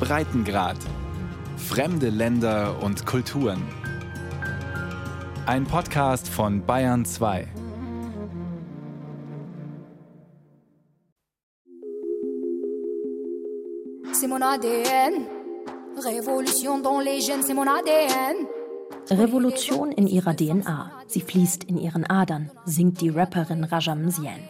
Breitengrad. Fremde Länder und Kulturen. Ein Podcast von Bayern 2. C'est mon ADN. Révolution dans les gènes, c'est mon ADN. Revolution in ihrer DNA. Sie fließt in ihren Adern, singt die Rapperin Rajam Zien.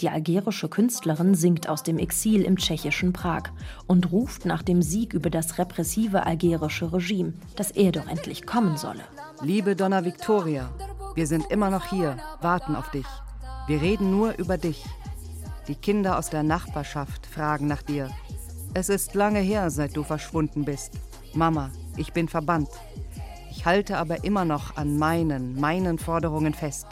Die algerische Künstlerin singt aus dem Exil im tschechischen Prag und ruft nach dem Sieg über das repressive algerische Regime, dass er doch endlich kommen solle. Liebe Donna Victoria, wir sind immer noch hier, warten auf dich. Wir reden nur über dich. Die Kinder aus der Nachbarschaft fragen nach dir. Es ist lange her, seit du verschwunden bist. Mama, ich bin verbannt. Ich halte aber immer noch an meinen, meinen Forderungen fest.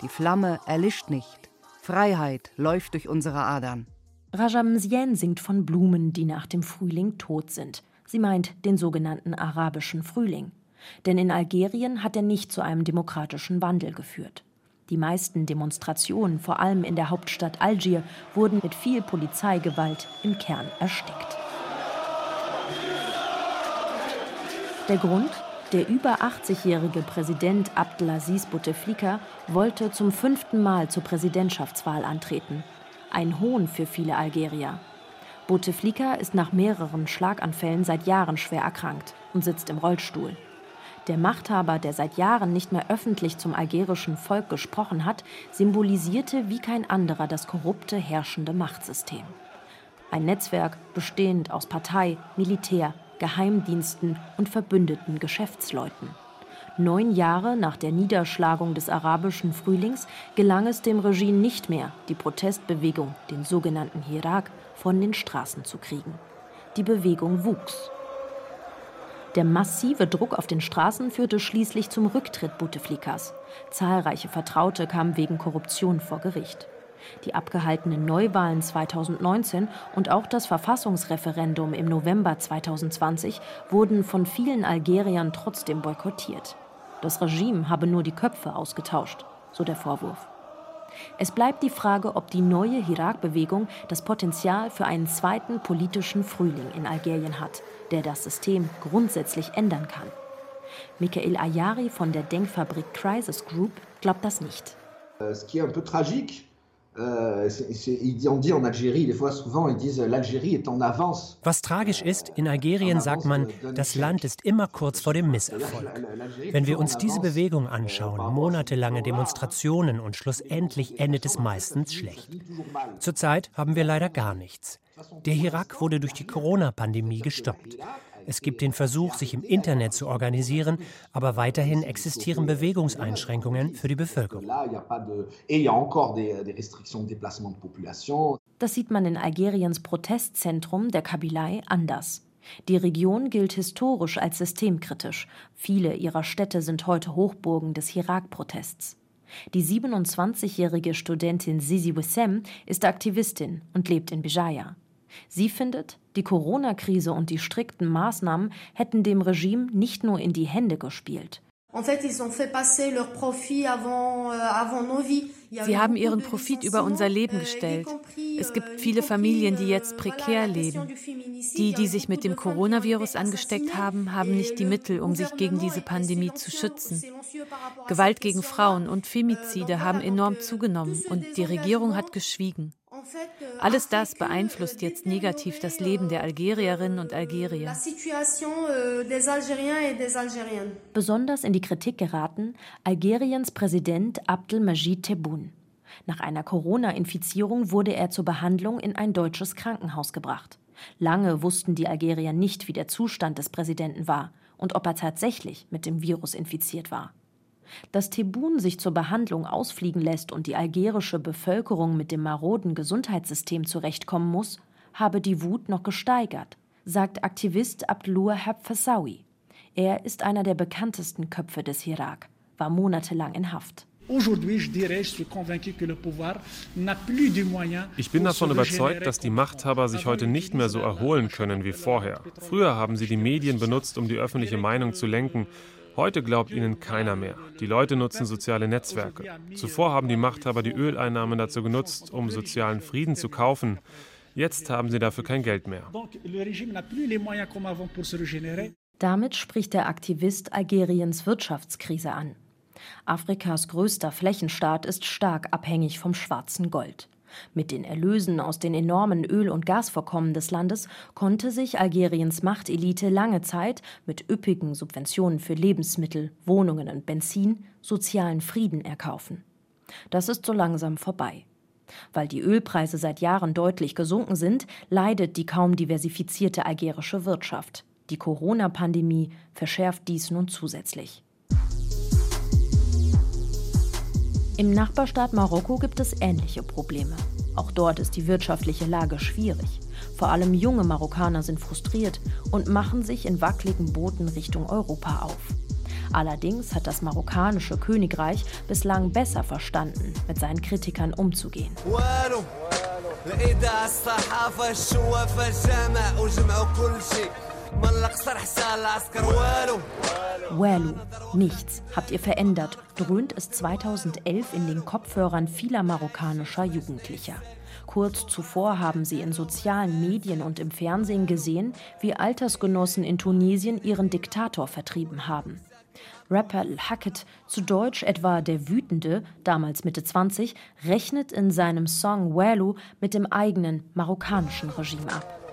Die Flamme erlischt nicht. Freiheit läuft durch unsere Adern. Rajam Sien singt von Blumen, die nach dem Frühling tot sind. Sie meint den sogenannten arabischen Frühling. Denn in Algerien hat er nicht zu einem demokratischen Wandel geführt. Die meisten Demonstrationen, vor allem in der Hauptstadt Algier, wurden mit viel Polizeigewalt im Kern erstickt. Der Grund? Der über 80-jährige Präsident Abdelaziz Bouteflika wollte zum fünften Mal zur Präsidentschaftswahl antreten. Ein Hohn für viele Algerier. Bouteflika ist nach mehreren Schlaganfällen seit Jahren schwer erkrankt und sitzt im Rollstuhl. Der Machthaber, der seit Jahren nicht mehr öffentlich zum algerischen Volk gesprochen hat, symbolisierte wie kein anderer das korrupte herrschende Machtsystem. Ein Netzwerk bestehend aus Partei, Militär, Geheimdiensten und verbündeten Geschäftsleuten. Neun Jahre nach der Niederschlagung des arabischen Frühlings gelang es dem Regime nicht mehr, die Protestbewegung, den sogenannten Hirak, von den Straßen zu kriegen. Die Bewegung wuchs. Der massive Druck auf den Straßen führte schließlich zum Rücktritt Bouteflikas. Zahlreiche Vertraute kamen wegen Korruption vor Gericht. Die abgehaltenen Neuwahlen 2019 und auch das Verfassungsreferendum im November 2020 wurden von vielen Algeriern trotzdem boykottiert. Das Regime habe nur die Köpfe ausgetauscht, so der Vorwurf. Es bleibt die Frage, ob die neue Hirak-Bewegung das Potenzial für einen zweiten politischen Frühling in Algerien hat, der das System grundsätzlich ändern kann. Michael Ayari von der Denkfabrik Crisis Group glaubt das nicht. Ce qui est un peu euh, was tragisch ist, in Algerien sagt man, das Land ist immer kurz vor dem Misserfolg. Wenn wir uns diese Bewegung anschauen, monatelange Demonstrationen und schlussendlich endet es meistens schlecht. Zurzeit haben wir leider gar nichts. Der Irak wurde durch die Corona-Pandemie gestoppt. Es gibt den Versuch, sich im Internet zu organisieren, aber weiterhin existieren Bewegungseinschränkungen für die Bevölkerung. Das sieht man in Algeriens Protestzentrum der Kabylei anders. Die Region gilt historisch als systemkritisch. Viele ihrer Städte sind heute Hochburgen des Irak-Protests. Die 27-jährige Studentin Sisi Wissem ist Aktivistin und lebt in Bijaya. Sie findet, die Corona-Krise und die strikten Maßnahmen hätten dem Regime nicht nur in die Hände gespielt. Euh, Sie haben ihren Profit über unser Leben euh, gestellt. Es gibt euh, viele Familien, die jetzt prekär leben. Die, die sich mit dem Coronavirus angesteckt haben, haben nicht die Mittel, um sich gegen diese Pandemie zu schützen. Gewalt gegen Frauen und Femizide haben enorm zugenommen und die Regierung hat geschwiegen. Alles das beeinflusst jetzt negativ das Leben der Algerierinnen und Algerier. Euh, Besonders in die Kritik geraten Algeriens Präsident Abdelmajid Tebboune. Nach einer Corona-Infizierung wurde er zur Behandlung in ein deutsches Krankenhaus gebracht. Lange wussten die Algerier nicht, wie der Zustand des Präsidenten war und ob er tatsächlich mit dem Virus infiziert war. Dass Tebun sich zur Behandlung ausfliegen lässt und die algerische Bevölkerung mit dem maroden Gesundheitssystem zurechtkommen muss, habe die Wut noch gesteigert, sagt Aktivist Abdulwahab Fassawi. Er ist einer der bekanntesten Köpfe des Irak, war monatelang in Haft. Ich bin davon überzeugt, dass die Machthaber sich heute nicht mehr so erholen können wie vorher. Früher haben sie die Medien benutzt, um die öffentliche Meinung zu lenken. Heute glaubt ihnen keiner mehr. Die Leute nutzen soziale Netzwerke. Zuvor haben die Machthaber die Öleinnahmen dazu genutzt, um sozialen Frieden zu kaufen. Jetzt haben sie dafür kein Geld mehr. Damit spricht der Aktivist Algeriens Wirtschaftskrise an. Afrikas größter Flächenstaat ist stark abhängig vom schwarzen Gold. Mit den Erlösen aus den enormen Öl- und Gasvorkommen des Landes konnte sich Algeriens Machtelite lange Zeit mit üppigen Subventionen für Lebensmittel, Wohnungen und Benzin sozialen Frieden erkaufen. Das ist so langsam vorbei. Weil die Ölpreise seit Jahren deutlich gesunken sind, leidet die kaum diversifizierte algerische Wirtschaft. Die Corona-Pandemie verschärft dies nun zusätzlich. Im Nachbarstaat Marokko gibt es ähnliche Probleme. Auch dort ist die wirtschaftliche Lage schwierig. Vor allem junge Marokkaner sind frustriert und machen sich in wackeligen Booten Richtung Europa auf. Allerdings hat das marokkanische Königreich bislang besser verstanden, mit seinen Kritikern umzugehen. Walu, nichts habt ihr verändert, dröhnt es 2011 in den Kopfhörern vieler marokkanischer Jugendlicher. Kurz zuvor haben sie in sozialen Medien und im Fernsehen gesehen, wie Altersgenossen in Tunesien ihren Diktator vertrieben haben. Rapper Al-Hacket, zu Deutsch etwa der Wütende, damals Mitte 20, rechnet in seinem Song Walu mit dem eigenen marokkanischen Regime ab.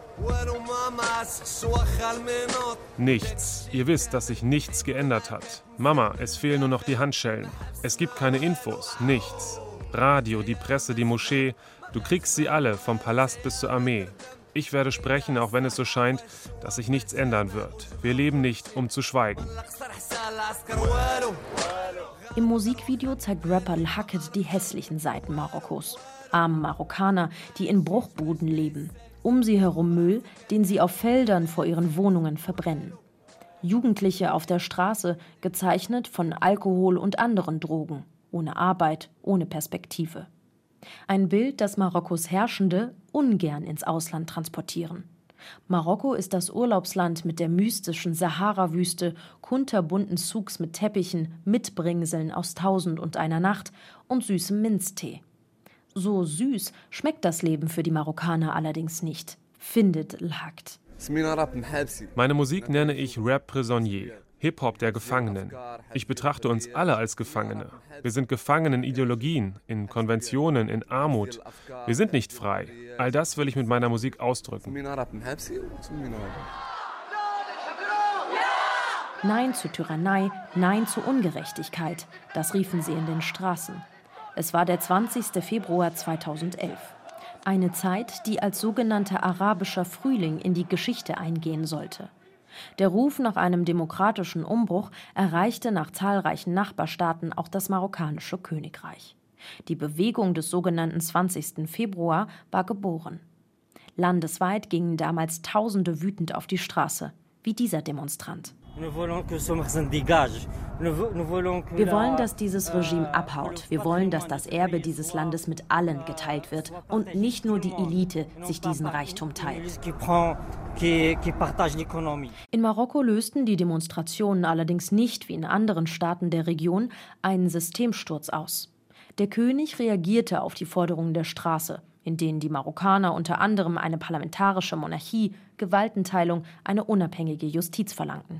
Nichts. Ihr wisst, dass sich nichts geändert hat. Mama, es fehlen nur noch die Handschellen. Es gibt keine Infos. Nichts. Radio, die Presse, die Moschee. Du kriegst sie alle, vom Palast bis zur Armee. Ich werde sprechen, auch wenn es so scheint, dass sich nichts ändern wird. Wir leben nicht, um zu schweigen. Im Musikvideo zeigt Rapper Hackett die hässlichen Seiten Marokkos. Arme Marokkaner, die in Bruchbuden leben, um sie herum Müll, den sie auf Feldern vor ihren Wohnungen verbrennen. Jugendliche auf der Straße, gezeichnet von Alkohol und anderen Drogen, ohne Arbeit, ohne Perspektive. Ein Bild, das Marokkos Herrschende ungern ins Ausland transportieren. Marokko ist das Urlaubsland mit der mystischen Sahara-Wüste, kunterbunten Zugs mit Teppichen, Mitbringseln aus Tausend und einer Nacht und süßem Minztee. So süß schmeckt das Leben für die Marokkaner allerdings nicht, findet Lhakt. Meine Musik nenne ich Rap Prisonnier, Hip-Hop der Gefangenen. Ich betrachte uns alle als Gefangene. Wir sind gefangen in Ideologien, in Konventionen, in Armut. Wir sind nicht frei. All das will ich mit meiner Musik ausdrücken. Nein zur Tyrannei, Nein zur Ungerechtigkeit, das riefen sie in den Straßen. Es war der 20. Februar 2011. Eine Zeit, die als sogenannter arabischer Frühling in die Geschichte eingehen sollte. Der Ruf nach einem demokratischen Umbruch erreichte nach zahlreichen Nachbarstaaten auch das marokkanische Königreich. Die Bewegung des sogenannten 20. Februar war geboren. Landesweit gingen damals Tausende wütend auf die Straße, wie dieser Demonstrant. Wir wollen, dass dieses Regime abhaut. Wir wollen, dass das Erbe dieses Landes mit allen geteilt wird und nicht nur die Elite sich diesen Reichtum teilt. In Marokko lösten die Demonstrationen allerdings nicht, wie in anderen Staaten der Region, einen Systemsturz aus. Der König reagierte auf die Forderungen der Straße, in denen die Marokkaner unter anderem eine parlamentarische Monarchie, Gewaltenteilung, eine unabhängige Justiz verlangten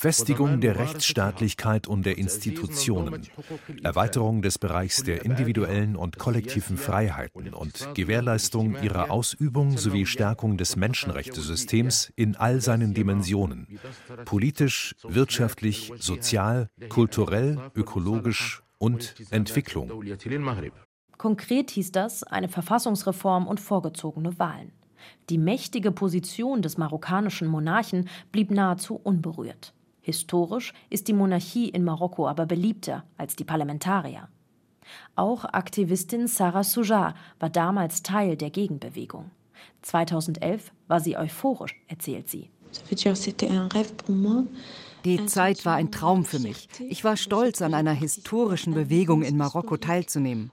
Festigung der Rechtsstaatlichkeit und der Institutionen, Erweiterung des Bereichs der individuellen und kollektiven Freiheiten und Gewährleistung ihrer Ausübung sowie Stärkung des Menschenrechtesystems in all seinen Dimensionen, politisch, wirtschaftlich, sozial, kulturell, ökologisch und Entwicklung. Konkret hieß das eine Verfassungsreform und vorgezogene Wahlen. Die mächtige Position des marokkanischen Monarchen blieb nahezu unberührt. Historisch ist die Monarchie in Marokko aber beliebter als die Parlamentarier. Auch Aktivistin Sarah Soujar war damals Teil der Gegenbewegung. 2011 war sie euphorisch, erzählt sie. Die Zeit war ein Traum für mich. Ich war stolz, an einer historischen Bewegung in Marokko teilzunehmen.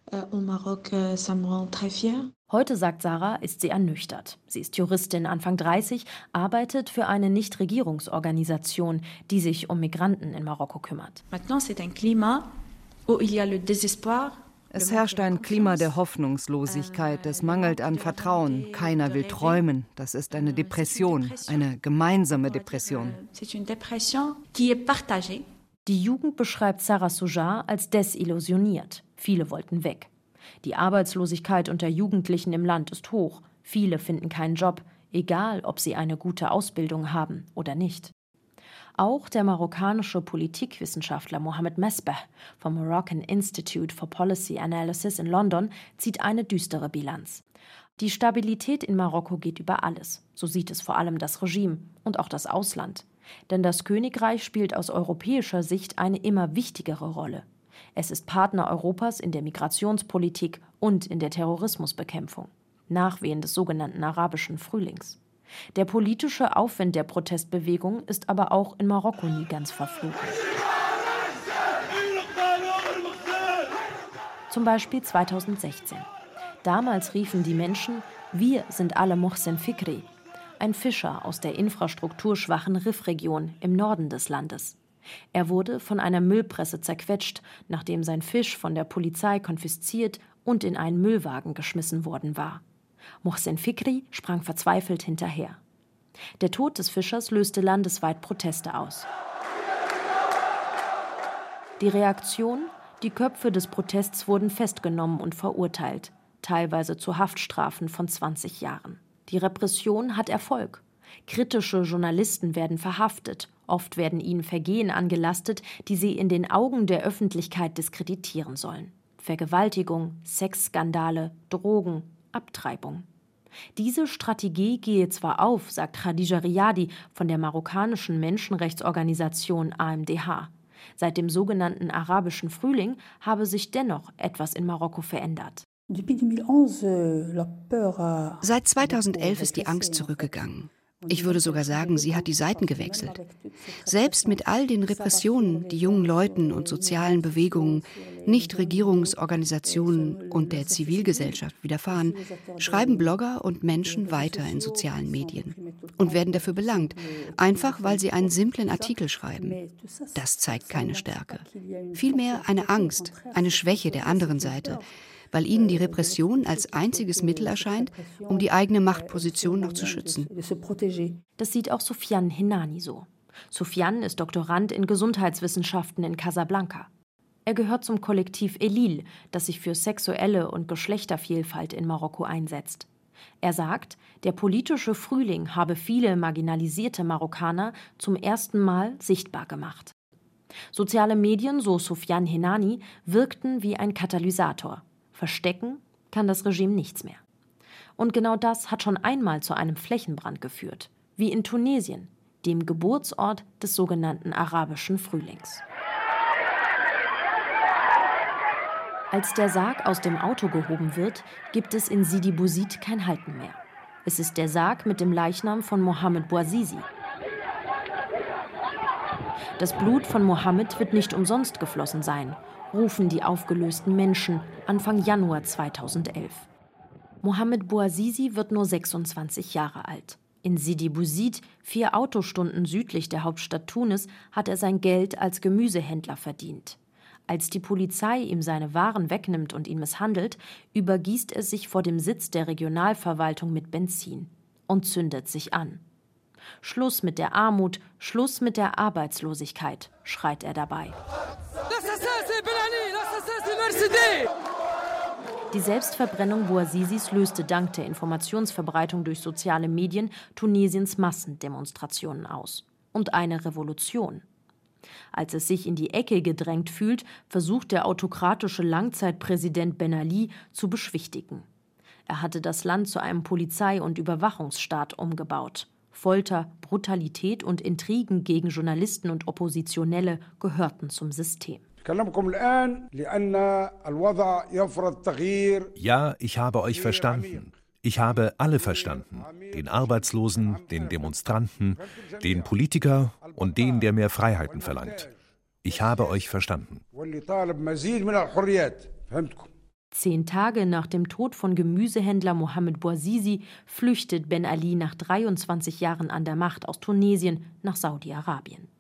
Heute, sagt Sarah, ist sie ernüchtert. Sie ist Juristin Anfang 30, arbeitet für eine Nichtregierungsorganisation, die sich um Migranten in Marokko kümmert. Es herrscht ein Klima der Hoffnungslosigkeit, es mangelt an Vertrauen, keiner will träumen. Das ist eine Depression, eine gemeinsame Depression. Die Jugend beschreibt Sarah Soujar als desillusioniert. Viele wollten weg. Die Arbeitslosigkeit unter Jugendlichen im Land ist hoch. Viele finden keinen Job, egal ob sie eine gute Ausbildung haben oder nicht. Auch der marokkanische Politikwissenschaftler Mohamed Mesbeh vom Moroccan Institute for Policy Analysis in London zieht eine düstere Bilanz. Die Stabilität in Marokko geht über alles, so sieht es vor allem das Regime und auch das Ausland. Denn das Königreich spielt aus europäischer Sicht eine immer wichtigere Rolle. Es ist Partner Europas in der Migrationspolitik und in der Terrorismusbekämpfung. Nachwehen des sogenannten arabischen Frühlings. Der politische Aufwind der Protestbewegung ist aber auch in Marokko nie ganz verflogen. Zum Beispiel 2016. Damals riefen die Menschen, wir sind alle Mohsen Fikri, ein Fischer aus der infrastrukturschwachen Riffregion im Norden des Landes. Er wurde von einer Müllpresse zerquetscht, nachdem sein Fisch von der Polizei konfisziert und in einen Müllwagen geschmissen worden war. Mohsen Fikri sprang verzweifelt hinterher. Der Tod des Fischers löste landesweit Proteste aus. Die Reaktion? Die Köpfe des Protests wurden festgenommen und verurteilt, teilweise zu Haftstrafen von 20 Jahren. Die Repression hat Erfolg. Kritische Journalisten werden verhaftet, oft werden ihnen Vergehen angelastet, die sie in den Augen der Öffentlichkeit diskreditieren sollen. Vergewaltigung, Sexskandale, Drogen, Abtreibung. Diese Strategie gehe zwar auf, sagt Khadija Riyadi von der marokkanischen Menschenrechtsorganisation AMDH. Seit dem sogenannten arabischen Frühling habe sich dennoch etwas in Marokko verändert. Seit 2011 ist die Angst zurückgegangen. Ich würde sogar sagen, sie hat die Seiten gewechselt. Selbst mit all den Repressionen, die jungen Leuten und sozialen Bewegungen, Nichtregierungsorganisationen und der Zivilgesellschaft widerfahren, schreiben Blogger und Menschen weiter in sozialen Medien und werden dafür belangt, einfach weil sie einen simplen Artikel schreiben. Das zeigt keine Stärke. Vielmehr eine Angst, eine Schwäche der anderen Seite, weil ihnen die Repression als einziges Mittel erscheint, um die eigene Machtposition noch zu schützen. Das sieht auch Sofiane Hinani so. Sofiane ist Doktorand in Gesundheitswissenschaften in Casablanca. Er gehört zum Kollektiv Elil, das sich für sexuelle und Geschlechtervielfalt in Marokko einsetzt. Er sagt, der politische Frühling habe viele marginalisierte Marokkaner zum ersten Mal sichtbar gemacht. Soziale Medien, so Sofiane Henani, wirkten wie ein Katalysator. Verstecken kann das Regime nichts mehr. Und genau das hat schon einmal zu einem Flächenbrand geführt, wie in Tunesien, dem Geburtsort des sogenannten arabischen Frühlings. Als der Sarg aus dem Auto gehoben wird, gibt es in Sidi Bouzid kein Halten mehr. Es ist der Sarg mit dem Leichnam von Mohammed Bouazizi. Das Blut von Mohammed wird nicht umsonst geflossen sein rufen die aufgelösten Menschen Anfang Januar 2011. Mohammed Bouazizi wird nur 26 Jahre alt. In Sidi Bouzid, vier Autostunden südlich der Hauptstadt Tunis, hat er sein Geld als Gemüsehändler verdient. Als die Polizei ihm seine Waren wegnimmt und ihn misshandelt, übergießt er sich vor dem Sitz der Regionalverwaltung mit Benzin und zündet sich an. Schluss mit der Armut, Schluss mit der Arbeitslosigkeit, schreit er dabei. Die Selbstverbrennung Bouazizis löste dank der Informationsverbreitung durch soziale Medien Tunesiens Massendemonstrationen aus. Und eine Revolution. Als es sich in die Ecke gedrängt fühlt, versucht der autokratische Langzeitpräsident Ben Ali zu beschwichtigen. Er hatte das Land zu einem Polizei- und Überwachungsstaat umgebaut. Folter, Brutalität und Intrigen gegen Journalisten und Oppositionelle gehörten zum System. Ja, ich habe euch verstanden. Ich habe alle verstanden. Den Arbeitslosen, den Demonstranten, den Politiker und den, der mehr Freiheiten verlangt. Ich habe euch verstanden. Zehn Tage nach dem Tod von Gemüsehändler Mohamed Bouazizi flüchtet Ben Ali nach 23 Jahren an der Macht aus Tunesien nach Saudi-Arabien.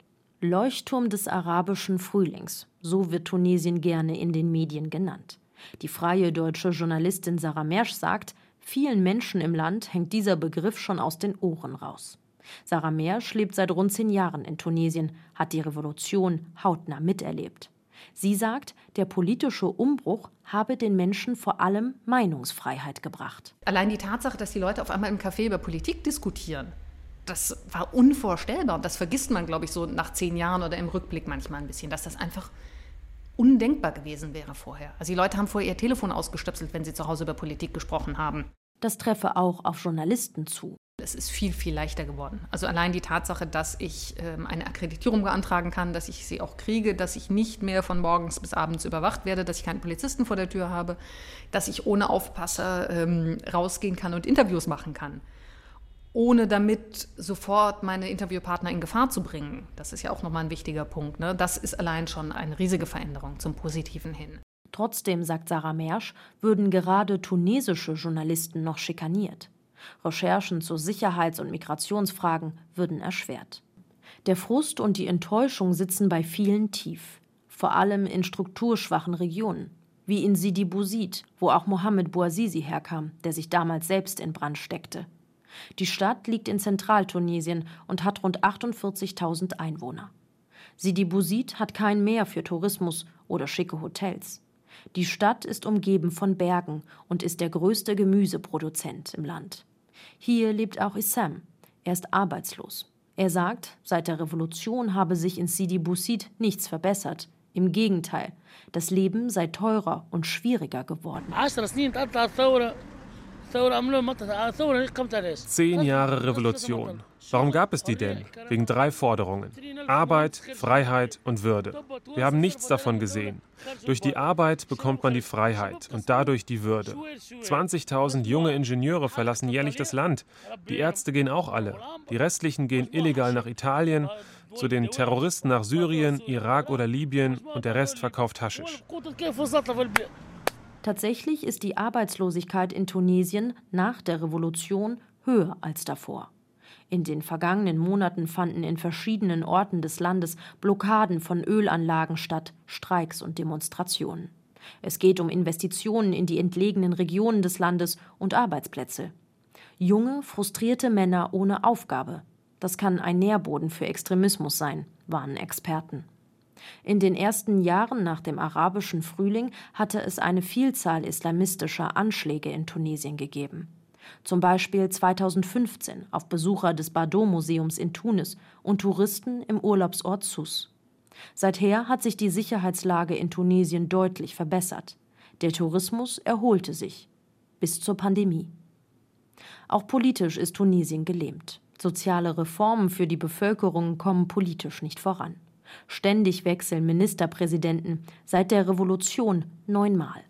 Leuchtturm des arabischen Frühlings, so wird Tunesien gerne in den Medien genannt. Die freie deutsche Journalistin Sarah Mersch sagt, vielen Menschen im Land hängt dieser Begriff schon aus den Ohren raus. Sarah Mersch lebt seit rund zehn Jahren in Tunesien, hat die Revolution hautnah miterlebt. Sie sagt, der politische Umbruch habe den Menschen vor allem Meinungsfreiheit gebracht. Allein die Tatsache, dass die Leute auf einmal im Café über Politik diskutieren, das war unvorstellbar. Und das vergisst man, glaube ich, so nach zehn Jahren oder im Rückblick manchmal ein bisschen, dass das einfach undenkbar gewesen wäre vorher. Also die Leute haben vorher ihr Telefon ausgestöpselt, wenn sie zu Hause über Politik gesprochen haben. Das treffe auch auf Journalisten zu. Es ist viel, viel leichter geworden. Also allein die Tatsache, dass ich ähm, eine Akkreditierung beantragen kann, dass ich sie auch kriege, dass ich nicht mehr von morgens bis abends überwacht werde, dass ich keinen Polizisten vor der Tür habe, dass ich ohne Aufpasser ähm, rausgehen kann und Interviews machen kann ohne damit sofort meine Interviewpartner in Gefahr zu bringen. Das ist ja auch nochmal ein wichtiger Punkt. Ne? Das ist allein schon eine riesige Veränderung zum Positiven hin. Trotzdem, sagt Sarah Mersch, würden gerade tunesische Journalisten noch schikaniert. Recherchen zu Sicherheits- und Migrationsfragen würden erschwert. Der Frust und die Enttäuschung sitzen bei vielen tief, vor allem in strukturschwachen Regionen, wie in Sidi Bouzid, wo auch Mohamed Bouazizi herkam, der sich damals selbst in Brand steckte. Die Stadt liegt in Zentraltunesien und hat rund 48.000 Einwohner. Sidi Bouzid hat kein Meer für Tourismus oder schicke Hotels. Die Stadt ist umgeben von Bergen und ist der größte Gemüseproduzent im Land. Hier lebt auch Issam. Er ist arbeitslos. Er sagt, seit der Revolution habe sich in Sidi Bouzid nichts verbessert. Im Gegenteil, das Leben sei teurer und schwieriger geworden. Zehn Jahre Revolution. Warum gab es die denn? Wegen drei Forderungen. Arbeit, Freiheit und Würde. Wir haben nichts davon gesehen. Durch die Arbeit bekommt man die Freiheit und dadurch die Würde. 20.000 junge Ingenieure verlassen jährlich das Land. Die Ärzte gehen auch alle. Die restlichen gehen illegal nach Italien, zu den Terroristen nach Syrien, Irak oder Libyen und der Rest verkauft Haschisch. Tatsächlich ist die Arbeitslosigkeit in Tunesien nach der Revolution höher als davor. In den vergangenen Monaten fanden in verschiedenen Orten des Landes Blockaden von Ölanlagen statt, Streiks und Demonstrationen. Es geht um Investitionen in die entlegenen Regionen des Landes und Arbeitsplätze. Junge, frustrierte Männer ohne Aufgabe. Das kann ein Nährboden für Extremismus sein, warnen Experten. In den ersten Jahren nach dem arabischen Frühling hatte es eine Vielzahl islamistischer Anschläge in Tunesien gegeben. Zum Beispiel 2015 auf Besucher des Bardo-Museums in Tunis und Touristen im Urlaubsort Sus. Seither hat sich die Sicherheitslage in Tunesien deutlich verbessert. Der Tourismus erholte sich. Bis zur Pandemie. Auch politisch ist Tunesien gelähmt. Soziale Reformen für die Bevölkerung kommen politisch nicht voran. Ständig wechseln Ministerpräsidenten, seit der Revolution neunmal.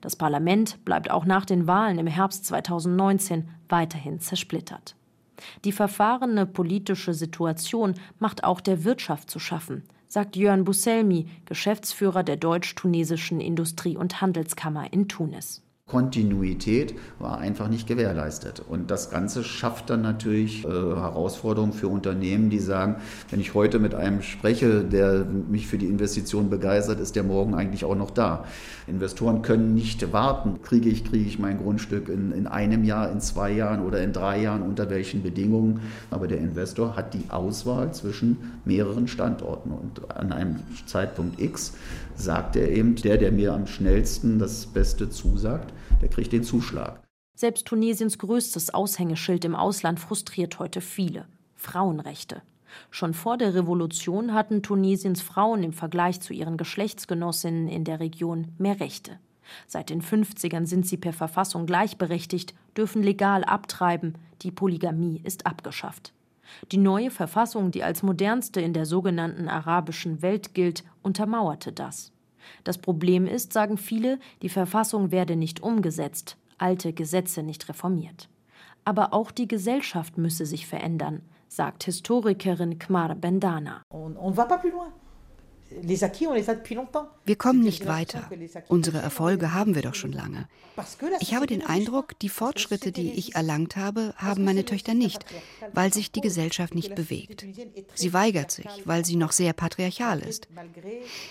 Das Parlament bleibt auch nach den Wahlen im Herbst 2019 weiterhin zersplittert. Die verfahrene politische Situation macht auch der Wirtschaft zu schaffen, sagt Jörn Busselmi, Geschäftsführer der Deutsch-Tunesischen Industrie- und Handelskammer in Tunis. Kontinuität war einfach nicht gewährleistet. Und das Ganze schafft dann natürlich äh, Herausforderungen für Unternehmen, die sagen, wenn ich heute mit einem spreche, der mich für die Investition begeistert, ist der morgen eigentlich auch noch da. Investoren können nicht warten, kriege ich, kriege ich mein Grundstück in, in einem Jahr, in zwei Jahren oder in drei Jahren, unter welchen Bedingungen. Aber der Investor hat die Auswahl zwischen mehreren Standorten. Und an einem Zeitpunkt X sagt er eben, der, der mir am schnellsten das Beste zusagt, der kriegt den Zuschlag. Selbst Tunesiens größtes Aushängeschild im Ausland frustriert heute viele. Frauenrechte. Schon vor der Revolution hatten Tunesiens Frauen im Vergleich zu ihren Geschlechtsgenossinnen in der Region mehr Rechte. Seit den 50ern sind sie per Verfassung gleichberechtigt, dürfen legal abtreiben, die Polygamie ist abgeschafft. Die neue Verfassung, die als modernste in der sogenannten arabischen Welt gilt, untermauerte das. Das Problem ist, sagen viele, die Verfassung werde nicht umgesetzt, alte Gesetze nicht reformiert. Aber auch die Gesellschaft müsse sich verändern, sagt Historikerin Kmar Bendana. On, on wir kommen nicht weiter. Unsere Erfolge haben wir doch schon lange. Ich habe den Eindruck, die Fortschritte, die ich erlangt habe, haben meine Töchter nicht, weil sich die Gesellschaft nicht bewegt. Sie weigert sich, weil sie noch sehr patriarchal ist.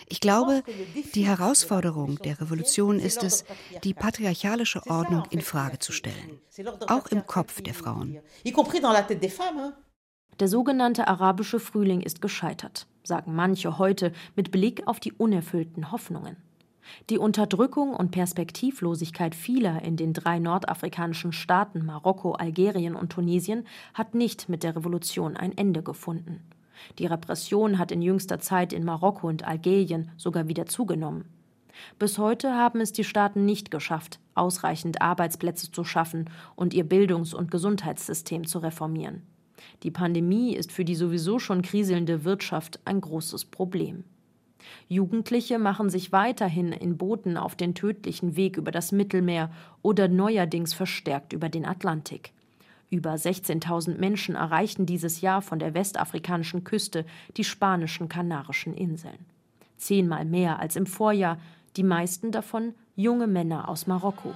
Ich glaube, die Herausforderung der Revolution ist es, die patriarchalische Ordnung in Frage zu stellen, auch im Kopf der Frauen. Der sogenannte arabische Frühling ist gescheitert, sagen manche heute mit Blick auf die unerfüllten Hoffnungen. Die Unterdrückung und Perspektivlosigkeit vieler in den drei nordafrikanischen Staaten Marokko, Algerien und Tunesien hat nicht mit der Revolution ein Ende gefunden. Die Repression hat in jüngster Zeit in Marokko und Algerien sogar wieder zugenommen. Bis heute haben es die Staaten nicht geschafft, ausreichend Arbeitsplätze zu schaffen und ihr Bildungs- und Gesundheitssystem zu reformieren. Die Pandemie ist für die sowieso schon kriselnde Wirtschaft ein großes Problem. Jugendliche machen sich weiterhin in Booten auf den tödlichen Weg über das Mittelmeer oder neuerdings verstärkt über den Atlantik. Über 16.000 Menschen erreichten dieses Jahr von der westafrikanischen Küste die spanischen Kanarischen Inseln. Zehnmal mehr als im Vorjahr, die meisten davon junge Männer aus Marokko.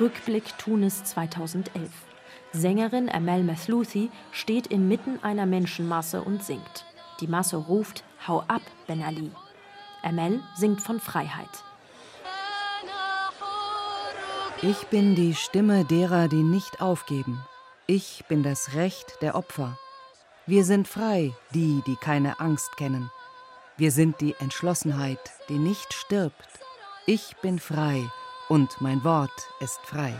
Rückblick Tunis 2011. Sängerin Amel Methlouthi steht inmitten einer Menschenmasse und singt. Die Masse ruft: Hau ab, Ben Ali. Amel singt von Freiheit. Ich bin die Stimme derer, die nicht aufgeben. Ich bin das Recht der Opfer. Wir sind frei, die, die keine Angst kennen. Wir sind die Entschlossenheit, die nicht stirbt. Ich bin frei und mein Wort ist frei.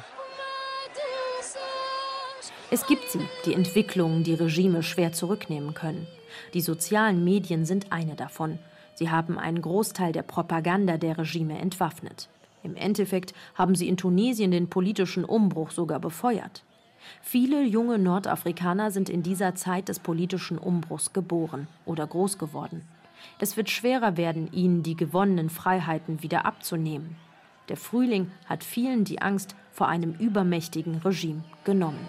Es gibt sie, die Entwicklungen, die Regime schwer zurücknehmen können. Die sozialen Medien sind eine davon. Sie haben einen Großteil der Propaganda der Regime entwaffnet. Im Endeffekt haben sie in Tunesien den politischen Umbruch sogar befeuert. Viele junge Nordafrikaner sind in dieser Zeit des politischen Umbruchs geboren oder groß geworden. Es wird schwerer werden, ihnen die gewonnenen Freiheiten wieder abzunehmen. Der Frühling hat vielen die Angst vor einem übermächtigen Regime genommen.